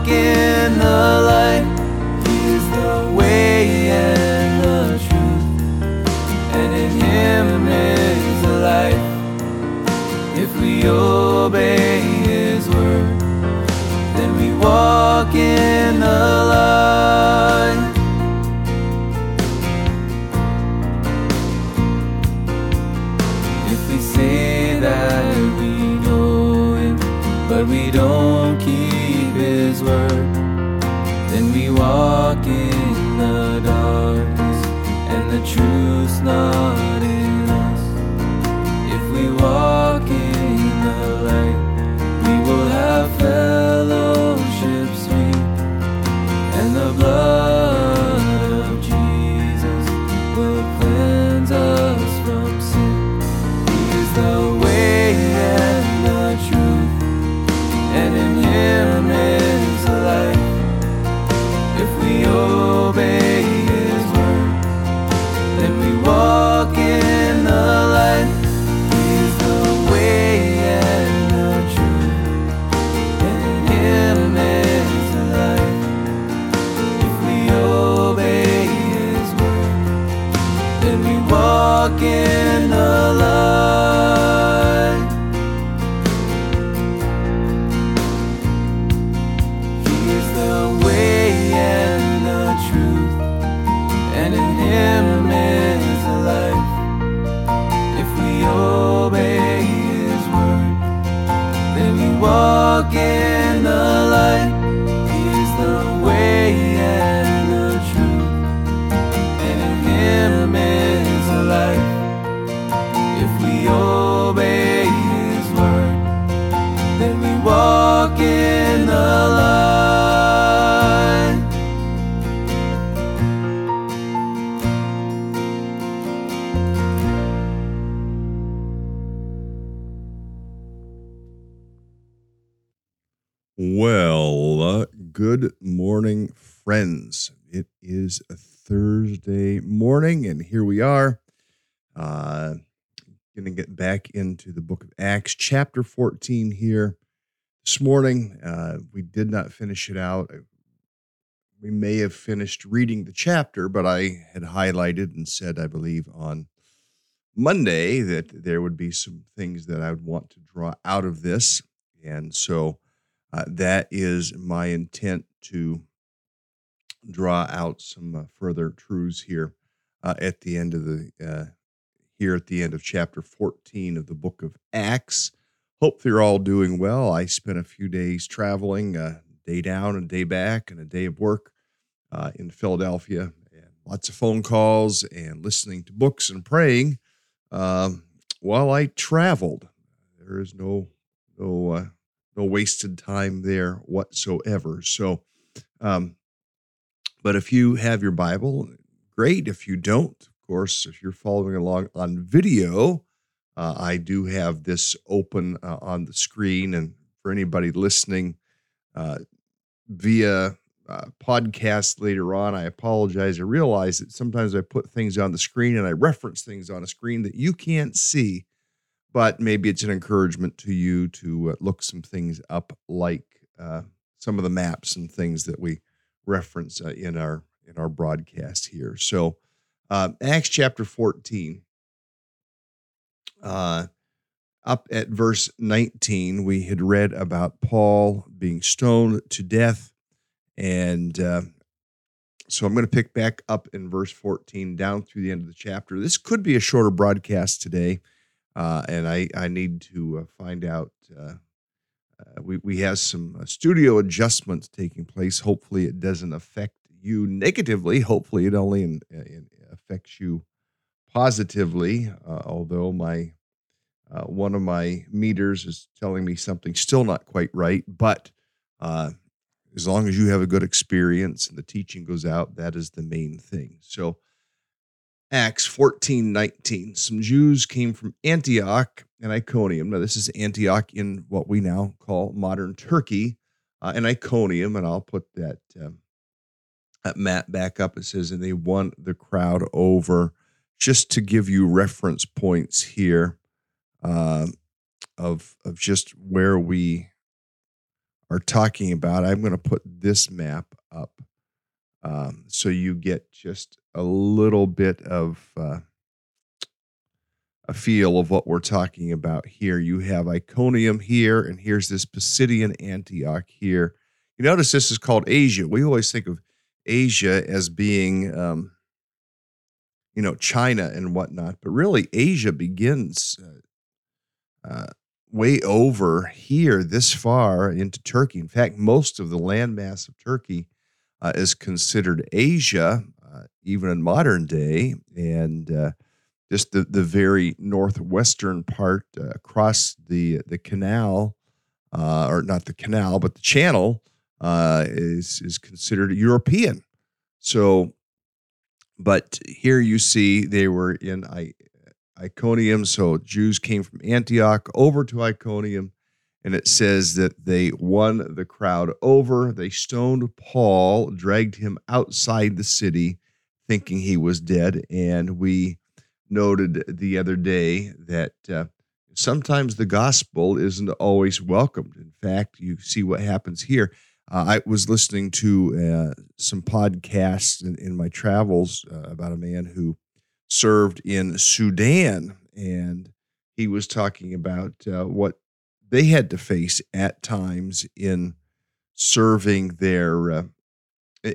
walk in the light. He is the way and the truth, and in Him is the life. If we friends. It is a Thursday morning, and here we are. Uh, going to get back into the book of Acts, chapter 14 here this morning. Uh, we did not finish it out. We may have finished reading the chapter, but I had highlighted and said, I believe, on Monday that there would be some things that I would want to draw out of this. And so, uh, that is my intent to draw out some uh, further truths here uh, at the end of the uh, here at the end of chapter 14 of the book of acts. Hope you're all doing well. I spent a few days traveling a day down and day back and a day of work uh, in philadelphia and lots of phone calls and listening to books and praying um, while i traveled. There is no no uh, no wasted time there whatsoever. So, um, but if you have your Bible, great. If you don't, of course, if you're following along on video, uh, I do have this open uh, on the screen. And for anybody listening uh, via uh, podcast later on, I apologize. I realize that sometimes I put things on the screen and I reference things on a screen that you can't see but maybe it's an encouragement to you to uh, look some things up like uh, some of the maps and things that we reference uh, in our in our broadcast here so uh, acts chapter 14 uh, up at verse 19 we had read about paul being stoned to death and uh, so i'm going to pick back up in verse 14 down through the end of the chapter this could be a shorter broadcast today uh, and I I need to uh, find out. Uh, uh, we we have some uh, studio adjustments taking place. Hopefully, it doesn't affect you negatively. Hopefully, it only in, in affects you positively. Uh, although my uh, one of my meters is telling me something still not quite right, but uh, as long as you have a good experience and the teaching goes out, that is the main thing. So, Acts 14 19. Some Jews came from Antioch and Iconium. Now, this is Antioch in what we now call modern Turkey uh, and Iconium. And I'll put that, um, that map back up. It says, and they won the crowd over. Just to give you reference points here uh, of, of just where we are talking about. I'm going to put this map up um, so you get just a little bit of uh, a feel of what we're talking about here. You have Iconium here, and here's this Pisidian Antioch here. You notice this is called Asia. We always think of Asia as being, um, you know, China and whatnot, but really Asia begins uh, uh, way over here this far into Turkey. In fact, most of the landmass of Turkey uh, is considered Asia, uh, even in modern day, and uh, just the, the very northwestern part uh, across the the canal, uh, or not the canal, but the channel uh, is is considered European. So, but here you see they were in I, Iconium. So Jews came from Antioch over to Iconium, and it says that they won the crowd over. They stoned Paul, dragged him outside the city, thinking he was dead. And we noted the other day that uh, sometimes the gospel isn't always welcomed. In fact, you see what happens here. Uh, I was listening to uh, some podcasts in, in my travels uh, about a man who served in Sudan, and he was talking about uh, what they had to face at times in serving their uh,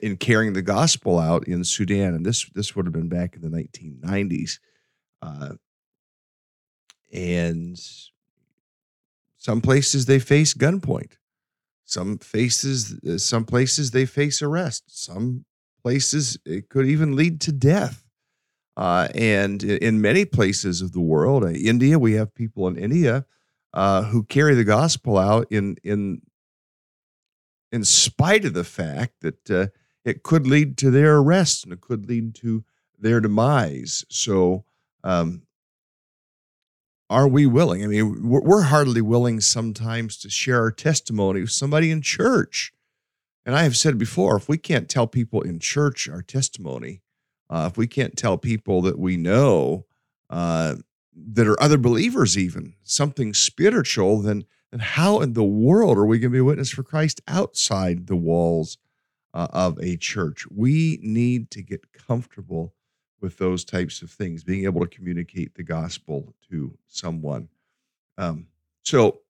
in carrying the gospel out in Sudan, and this this would have been back in the 1990s, uh, and some places they face gunpoint, some faces uh, some places they face arrest, some places it could even lead to death. Uh, and in many places of the world, uh, India, we have people in India uh, who carry the gospel out in in in spite of the fact that uh, it could lead to their arrest and it could lead to their demise. So, um, are we willing? I mean, we're, hardly willing sometimes to share our testimony with somebody in church. And I have said before, if we can't tell people in church our testimony, uh, if we can't tell people that we know uh, that are other believers, even something spiritual, then, then how in the world are we going to be a witness for Christ outside the walls uh, of a church? We need to get comfortable with those types of things, being able to communicate the gospel to someone. Um, so,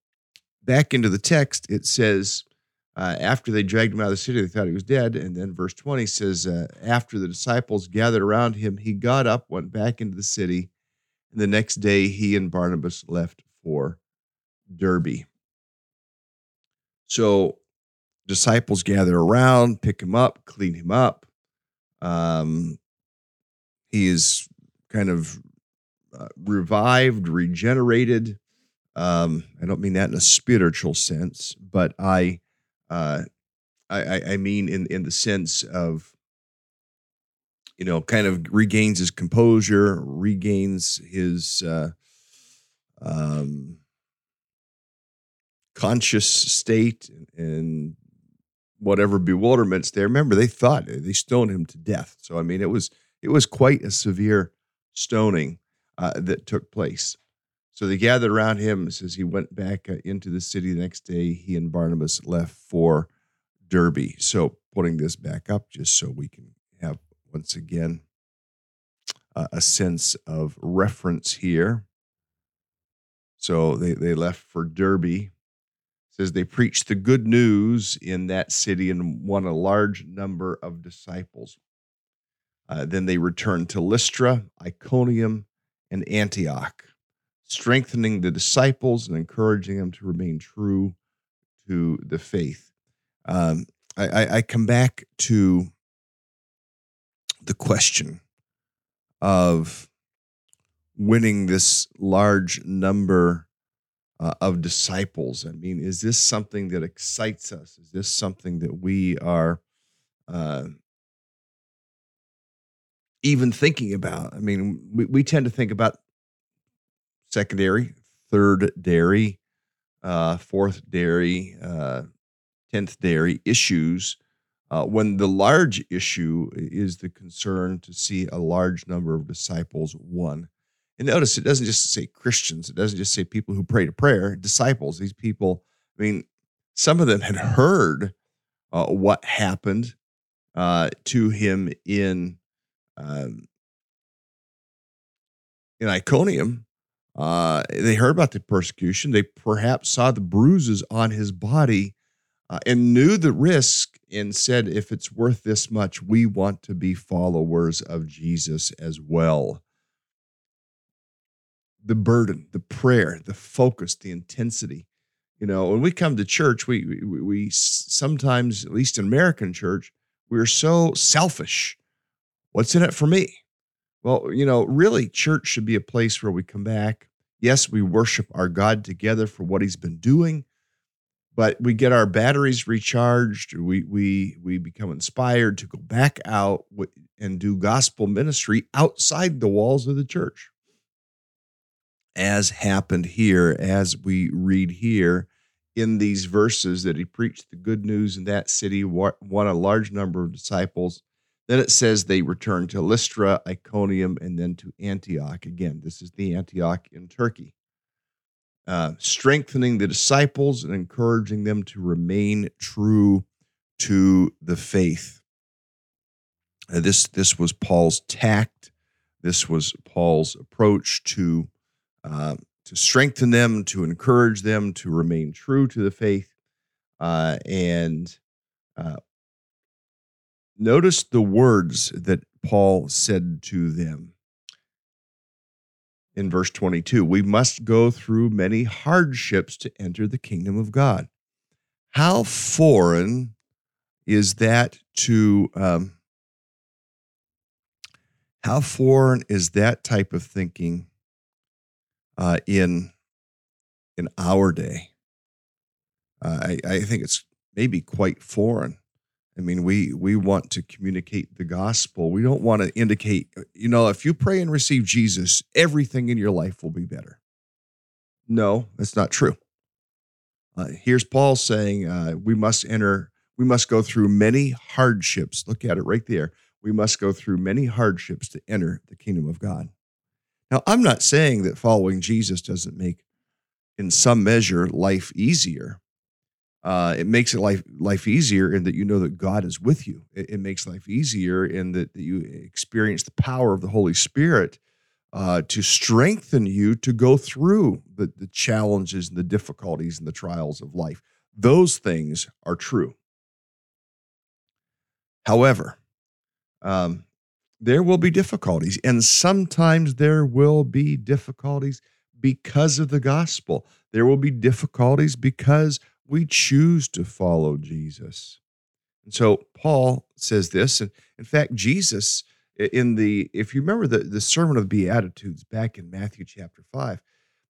back into the text, it says, uh, after they dragged him out of the city, they thought he was dead. And then verse 20 says, uh, After the disciples gathered around him, he got up, went back into the city. And the next day, he and Barnabas left for Derbe. So, disciples gather around, pick him up, clean him up. Um, is kind of uh, revived, regenerated. Um, I don't mean that in a spiritual sense, but I uh, I, I mean, in in the sense of you know, kind of regains his composure, regains his uh, um, conscious state, and whatever bewilderments there. Remember, they thought they stoned him to death. So I mean, it was it was quite a severe stoning uh, that took place. So they gathered around him. Says he went back uh, into the city the next day. He and Barnabas left for Derbe. So putting this back up just so we can have once again uh, a sense of reference here. So they, they left for Derbe. says they preached the good news in that city and won a large number of disciples. Uh, then they returned to Lystra, Iconium, and Antioch strengthening the disciples and encouraging them to remain true to the faith. Um, I, I, come back to the question of winning this large number uh, of disciples. I mean, is this something that excites us? Is this something that we are uh, even thinking about? I mean, we, we tend to think about secondary, third dairy, uh, fourth dairy, uh, tenth dairy issues. Uh, when the large issue is the concern to see a large number of disciples won and notice it doesn't just say Christians, it doesn't just say people who pray to prayer, disciples. These people, I mean, some of them had heard uh, what happened uh, to him in um, in Iconium. Uh, they heard about the persecution. They perhaps saw the bruises on his body uh, and knew the risk and said, if it's worth this much, we want to be followers of Jesus as well the burden, the prayer, the focus, the intensity. You know, when we come to church, we, we, we sometimes, at least in American church, we're so selfish. What's in it for me? Well, you know, really, church should be a place where we come back. Yes, we worship our God together for what He's been doing, but we get our batteries recharged. We we we become inspired to go back out and do gospel ministry outside the walls of the church as happened here, as we read here in these verses that he preached the good news in that city, won a large number of disciples. Then it says they returned to Lystra, Iconium, and then to Antioch. Again, this is the Antioch in Turkey. Uh, strengthening the disciples and encouraging them to remain true to the faith. Uh, this, this was Paul's tact. This was Paul's approach to uh, to strengthen them, to encourage them to remain true to the faith. Uh, and uh, notice the words that Paul said to them in verse 22 We must go through many hardships to enter the kingdom of God. How foreign is that to. Um, how foreign is that type of thinking uh, in in our day. Uh, I, I think it's maybe quite foreign. I mean, we we want to communicate the gospel. We don't want to indicate, you know, if you pray and receive Jesus, everything in your life will be better. No, that's not true. Uh, here's Paul saying, uh, we must enter, we must go through many hardships. Look at it right there. We must go through many hardships to enter the kingdom of God. Now, I'm not saying that following Jesus doesn't make, in some measure, life easier. Uh, it makes it life life easier in that you know that God is with you. It, it makes life easier in that, that you experience the power of the Holy Spirit uh, to strengthen you to go through the, the challenges and the difficulties and the trials of life. Those things are true. However, um, there will be difficulties. And sometimes there will be difficulties because of the gospel. There will be difficulties because we choose to follow Jesus. And so Paul says this. And in fact, Jesus, in the, if you remember the, the Sermon of Beatitudes back in Matthew chapter 5,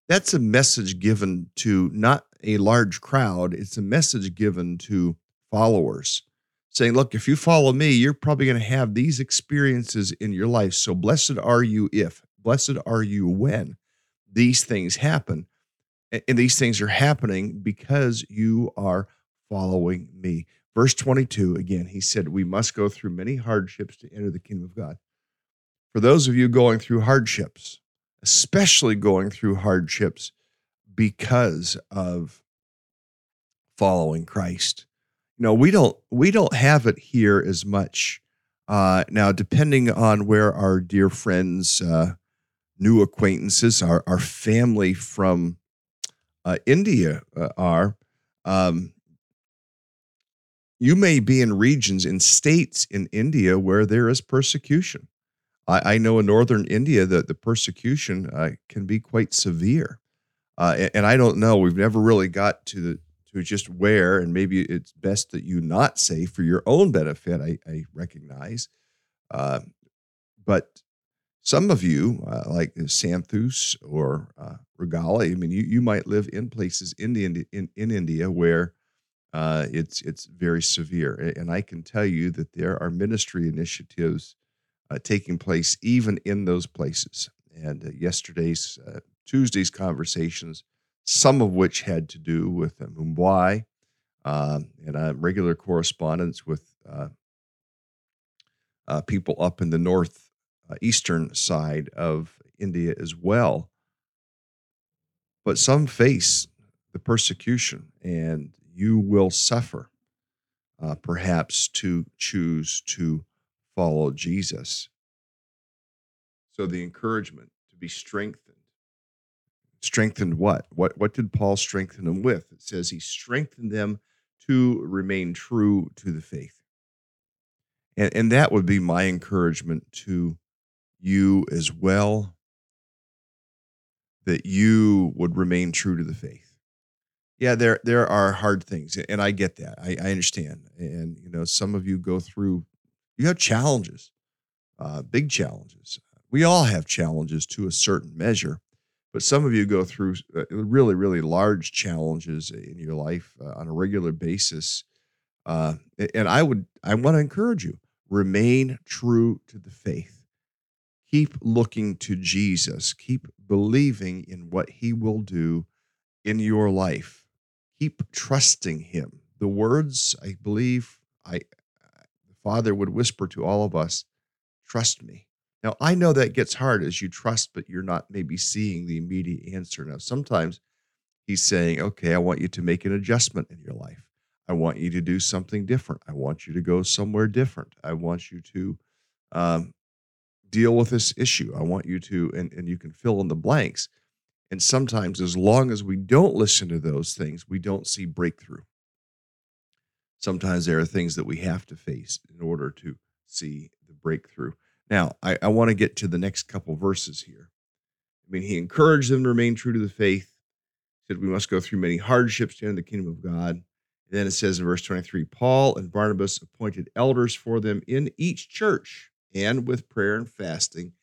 that's a message given to not a large crowd, it's a message given to followers saying, Look, if you follow me, you're probably going to have these experiences in your life. So blessed are you if, blessed are you when these things happen. And these things are happening because you are following me. Verse 22, again, he said, We must go through many hardships to enter the kingdom of God. For those of you going through hardships, especially going through hardships because of following Christ, you know we don't we don't have it here as much uh, now depending on where our dear friends uh, new acquaintances our, our family from uh, india uh, are um, you may be in regions in states in india where there is persecution i, I know in northern india that the persecution uh, can be quite severe uh, and, and, I don't know. We've never really got to the to just where, and maybe it's best that you not say for your own benefit, I, I recognize, uh, but some of you, uh, like Santhus or uh, I mean, you, you might live in places in, the, in, in India where uh, it's it's very severe. And I can tell you that there are ministry initiatives uh, taking place even in those places. And uh, yesterday's uh, Tuesday's conversations, some of which had to do with Mumbai, um, and a regular correspondence with people up in the north eastern side of India as well. But some face the persecution and you will suffer, uh, perhaps to choose to follow Jesus. So the encouragement to be strengthened. Strengthened what? What what did Paul strengthen them with? It says he strengthened them to remain true to the faith. And, and that would be my encouragement to you as well, that you would remain true to the faith yeah, there there are hard things, and I get that. I, I understand, and you know, some of you go through. You have challenges, uh, big challenges. We all have challenges to a certain measure, but some of you go through uh, really, really large challenges in your life uh, on a regular basis. Uh, and I would, I want to encourage you: remain true to the faith. Keep looking to Jesus. Keep believing in what He will do in your life keep trusting him. The words I believe I the Father would whisper to all of us, trust me. Now I know that gets hard as you trust, but you're not maybe seeing the immediate answer. Now sometimes he's saying, okay, I want you to make an adjustment in your life. I want you to do something different. I want you to go somewhere different. I want you to um, deal with this issue. I want you to, and, and you can fill in the blanks. And sometimes, as long as we don't listen to those things, we don't see breakthrough. Sometimes there are things that we have to face in order to see the breakthrough. Now, I, I want to get to the next couple verses here. I mean, he encouraged them to remain true to the faith, said we must go through many hardships to enter the kingdom of God. And then it says in verse 23 Paul and Barnabas appointed elders for them in each church, and with prayer and fasting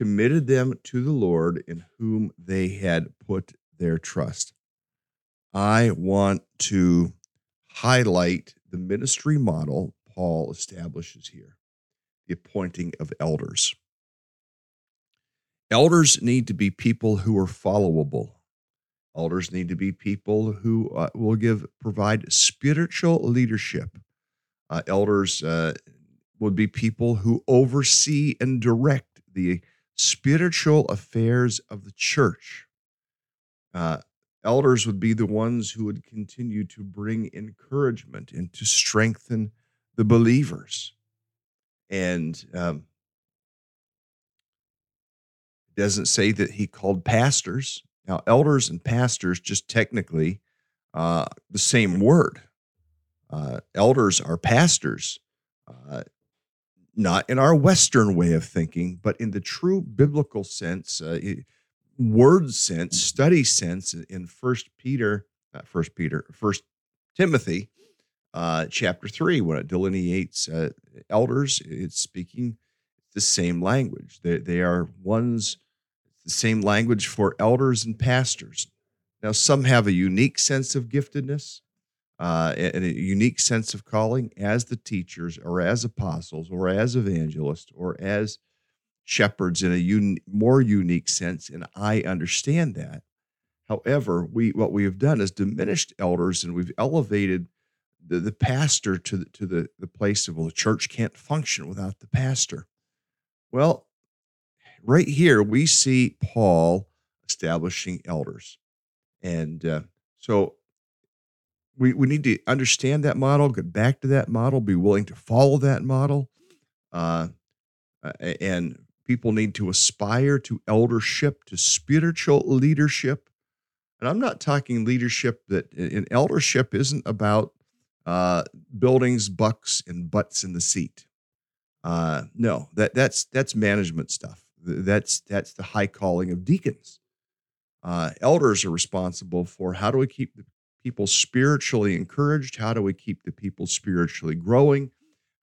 committed them to the Lord in whom they had put their trust. I want to highlight the ministry model Paul establishes here the appointing of elders. Elders need to be people who are followable. Elders need to be people who uh, will give provide spiritual leadership. Uh, elders uh, would be people who oversee and direct the spiritual affairs of the church. Uh, elders would be the ones who would continue to bring encouragement and to strengthen the believers. And um, it doesn't say that he called pastors. Now, elders and pastors, just technically, uh, the same word. Uh, elders are pastors. Uh, not in our Western way of thinking, but in the true biblical sense, uh, word sense, study sense in First Peter, not First Peter, First Timothy, uh, chapter three, when it delineates uh, elders, it's speaking the same language. They, they are ones, the same language for elders and pastors. Now, some have a unique sense of giftedness uh, and a unique sense of calling as the teachers or as apostles or as evangelists or as shepherds in a un- more unique sense and i understand that. However we what we have done is diminished elders and we've elevated the, the pastor to the, to the, the place of well the church can't function without the pastor. Well right here we see paul establishing elders. And uh, so we, we need to understand that model, get back to that model, be willing to follow that model. Uh, and people need to aspire to eldership, to spiritual leadership. And I'm not talking leadership that in eldership isn't about uh, buildings, bucks, and butts in the seat. Uh, no, that that's that's management stuff. That's that's the high calling of deacons. Uh, elders are responsible for how do we keep the people spiritually encouraged? How do we keep the people spiritually growing?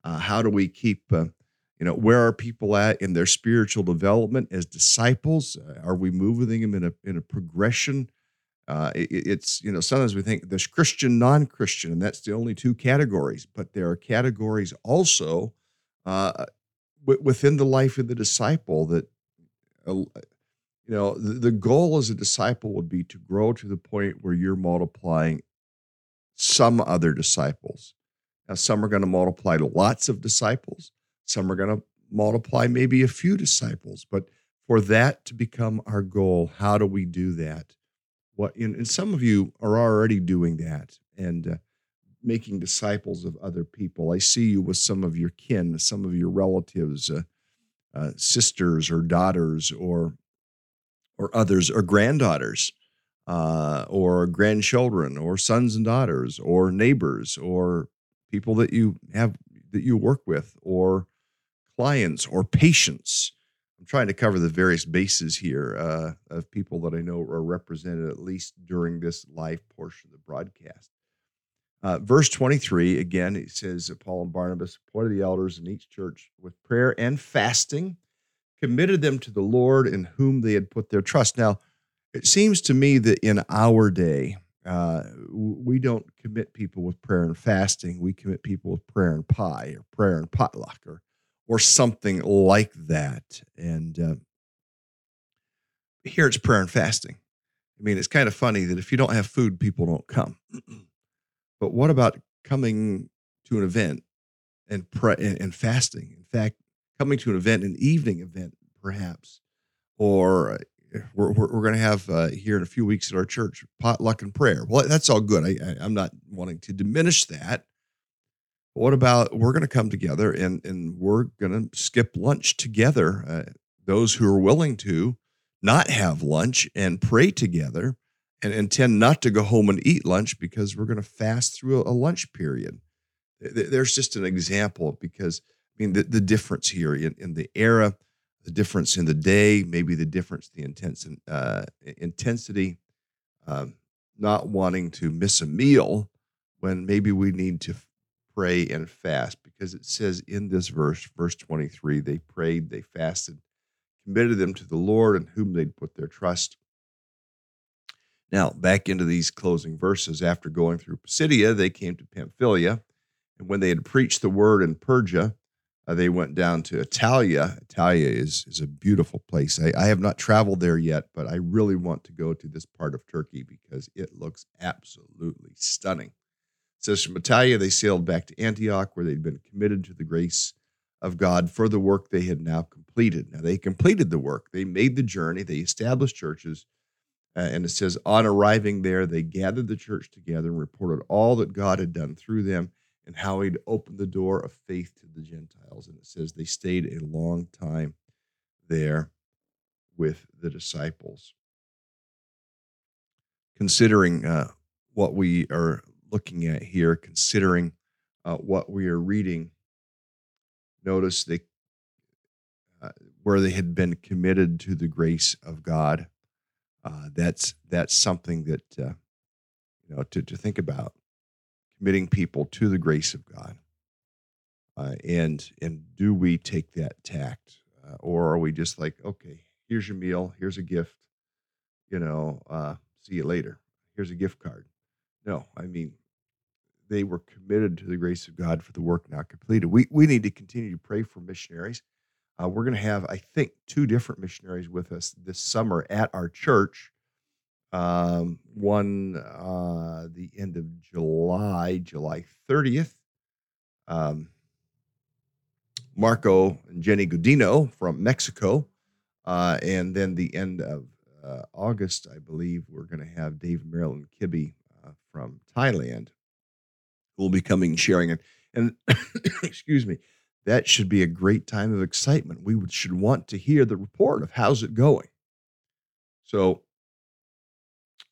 Uh, how do we keep uh, You know, where are people at in their spiritual development as disciples? Uh, are we moving them in a in a progression? Uh, it, it's you know sometimes we think there's Christian, non-Christian, and that's the only two categories. But there are categories also uh, w- within the life of the disciple that uh, you know the, the goal as a disciple would be to grow to the point where you're multiplying some other disciples. Now, some are going to multiply lots of disciples. Some are going to multiply maybe a few disciples. But for that to become our goal, how do we do that? What and some of you are already doing that and uh, making disciples of other people. I see you with some of your kin, some of your relatives, uh, uh, sisters or daughters, or or others, or granddaughters uh, or grandchildren or sons and daughters or neighbors or people that you have that you work with or clients or patients. I'm trying to cover the various bases here uh, of people that i know are represented at least during this live portion of the broadcast. Uh, verse 23 again it says paul and barnabas appointed the elders in each church with prayer and fasting committed them to the lord in whom they had put their trust now it seems to me that in our day, uh, we don't commit people with prayer and fasting. We commit people with prayer and pie or prayer and potluck or, or something like that. And uh, here it's prayer and fasting. I mean, it's kind of funny that if you don't have food, people don't come. but what about coming to an event and pray and, and fasting? In fact, coming to an event, an evening event, perhaps, or we're, we're, we're going to have uh, here in a few weeks at our church potluck and prayer. Well, that's all good. I, I, am not wanting to diminish that. But what about we're going to come together and, and we're going to skip lunch together? Uh, those who are willing to not have lunch and pray together and intend not to go home and eat lunch because we're going to fast through a, lunch period. There's just an example because, mean, the, the difference here in, in the era the difference in the day, maybe the difference, the intense, uh, intensity, um, not wanting to miss a meal when maybe we need to pray and fast because it says in this verse, verse 23, they prayed, they fasted, committed them to the Lord in whom they'd put their trust. Now, back into these closing verses, after going through Pisidia, they came to Pamphylia. And when they had preached the word in Perga, uh, they went down to Attalia. Attalia is is a beautiful place. I, I, have not traveled there yet, but I really want to go to this part of Turkey because it looks absolutely stunning. Says from Attalia, they sailed back to Antioch, where they'd been committed to the grace of God for the work they had now completed. Now they completed the work. They made the journey. They established churches. Uh, and it says, on arriving there, they gathered the church together and reported all that God had done through them and how he'd opened the door of faith to the Gentiles. And it says they stayed a long time there with the disciples. Considering uh, what we are looking at here, considering uh, what we are reading, notice they uh, where they had been committed to the grace of God. Uh, that's that's something that uh, you know to to think about committing people to the grace of God? Uh, and and do we take that tact, uh, or are we just like, okay, here's your meal, here's a gift, you know, uh, see you later. Here's a gift card. No, I mean, they were committed to the grace of God for the work now completed. We we need to continue to pray for missionaries. Uh, we're going to have, I think, two different missionaries with us this summer at our church um, one uh, the end of July, July 30th. Um, Marco and Jenny Godino from Mexico. Uh, and then the end of uh, August, I believe, we're going to have Dave Marilyn Kibbe uh, from Thailand who will be coming sharing it. And excuse me, that should be a great time of excitement. We would, should want to hear the report of how's it going. So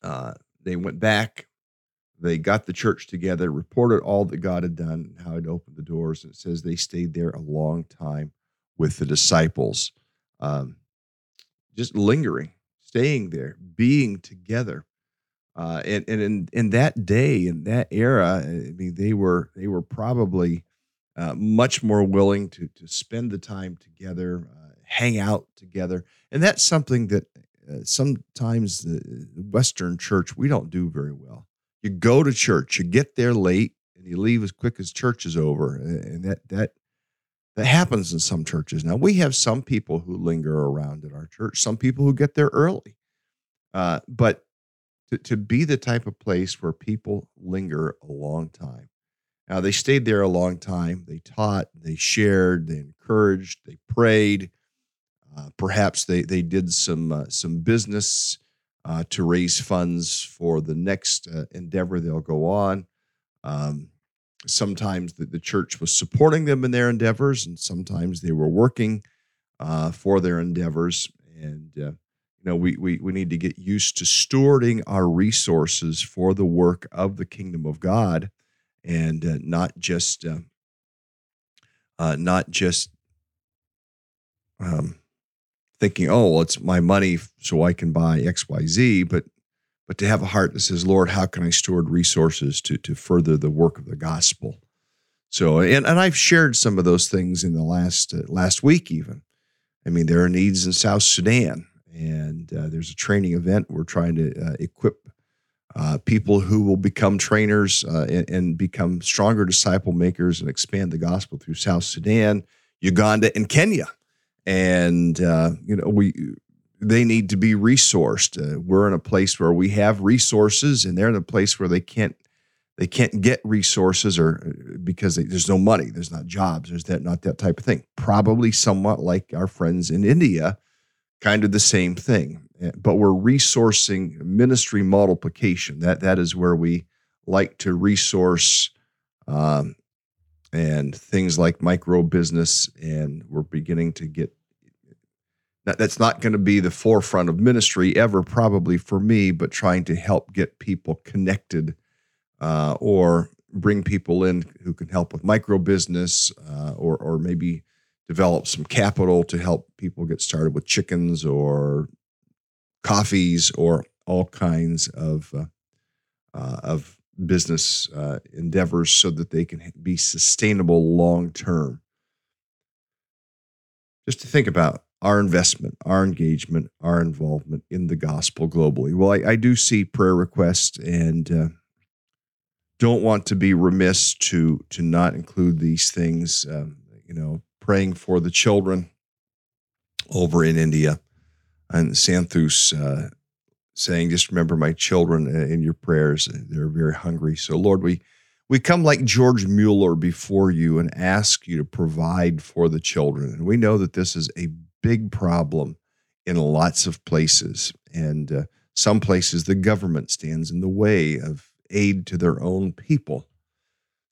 uh, they went back. They got the church together, reported all that God had done, how He'd opened the doors. And it says they stayed there a long time with the disciples, um, just lingering, staying there, being together. Uh, and and in, in that day, in that era, I mean, they were they were probably uh, much more willing to to spend the time together, uh, hang out together, and that's something that uh, sometimes the Western church we don't do very well. You go to church, you get there late, and you leave as quick as church is over, and that that that happens in some churches. Now we have some people who linger around at our church, some people who get there early, uh, but to, to be the type of place where people linger a long time. Now, they stayed there a long time. They taught, they shared, they encouraged, they prayed. Uh, perhaps they, they did some, uh, some business uh, to raise funds for the next uh, endeavor they'll go on. Um, sometimes the, the, church was supporting them in their endeavors, and sometimes they were working uh, for their endeavors. And you know, we, we, we need to get used to stewarding our resources for the work of the kingdom of God and uh, not just, uh, uh, not just um, thinking, oh, well, it's my money so I can buy X, Y, Z, but but to have a heart that says, Lord, how can I steward resources to to further the work of the gospel? So, and, and I've shared some of those things in the last uh, last week, even. I mean, there are needs in South Sudan, and uh, there's a training event. We're trying to uh, equip uh, people who will become trainers uh, and, and, become stronger disciple makers and expand the gospel through South Sudan, Uganda, and Kenya. And uh, you know, we they need to be resourced. Uh, we're in a place where we have resources, and they're in a place where they can't they can't get resources or because they, there's no money, there's not jobs, there's that not that type of thing. Probably somewhat like our friends in India kind of the same thing. Eh, but we're resourcing ministry multiplication. That that is where we like to resource um, and things like micro business, and we're beginning to get. That's not going to be the forefront of ministry ever, probably for me, but trying to help get people connected uh, or bring people in who can help with micro business uh, or or maybe develop some capital to help people get started with chickens or coffees or all kinds of uh, uh, of business uh, endeavors so that they can be sustainable long term. Just to think about our investment, our engagement, our involvement in the gospel globally. Well, I, I do see prayer requests and uh, don't want to be remiss to to not include these things. Um, you know, praying for the children over in India. And Santhus uh, saying, just remember my children in your prayers. They're very hungry. So, Lord, we, we come like George Mueller before you and ask you to provide for the children. And we know that this is a big problem in lots of places. And uh, some places the government stands in the way of aid to their own people.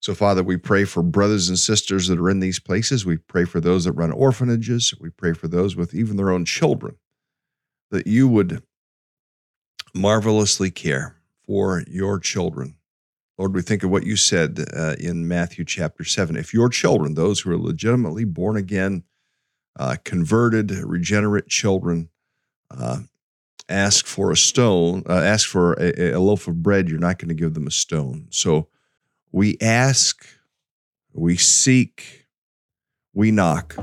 So, Father, we pray for brothers and sisters that are in these places. We pray for those that run orphanages. We pray for those with even their own children, that you would marvelously care for your children. Lord, we think of what you said uh, in Matthew chapter 7. If your children, those who are legitimately born again, uh, converted, regenerate children, uh, ask for a stone, uh, ask for a, a loaf of bread, you're not going to give them a stone. So, we ask, we seek, we knock,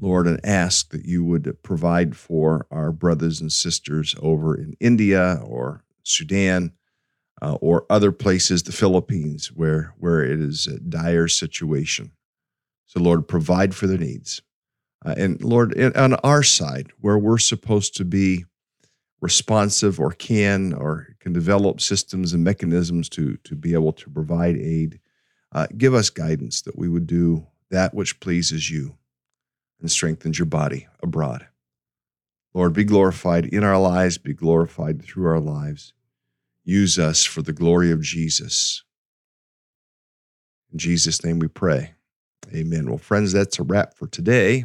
Lord, and ask that you would provide for our brothers and sisters over in India or Sudan uh, or other places, the Philippines, where, where it is a dire situation. So, Lord, provide for their needs. Uh, and Lord, on our side, where we're supposed to be responsive or can or can develop systems and mechanisms to to be able to provide aid uh, give us guidance that we would do that which pleases you and strengthens your body abroad. Lord be glorified in our lives be glorified through our lives. Use us for the glory of jesus. In jesus name we pray. Amen. Well friends that's a wrap for today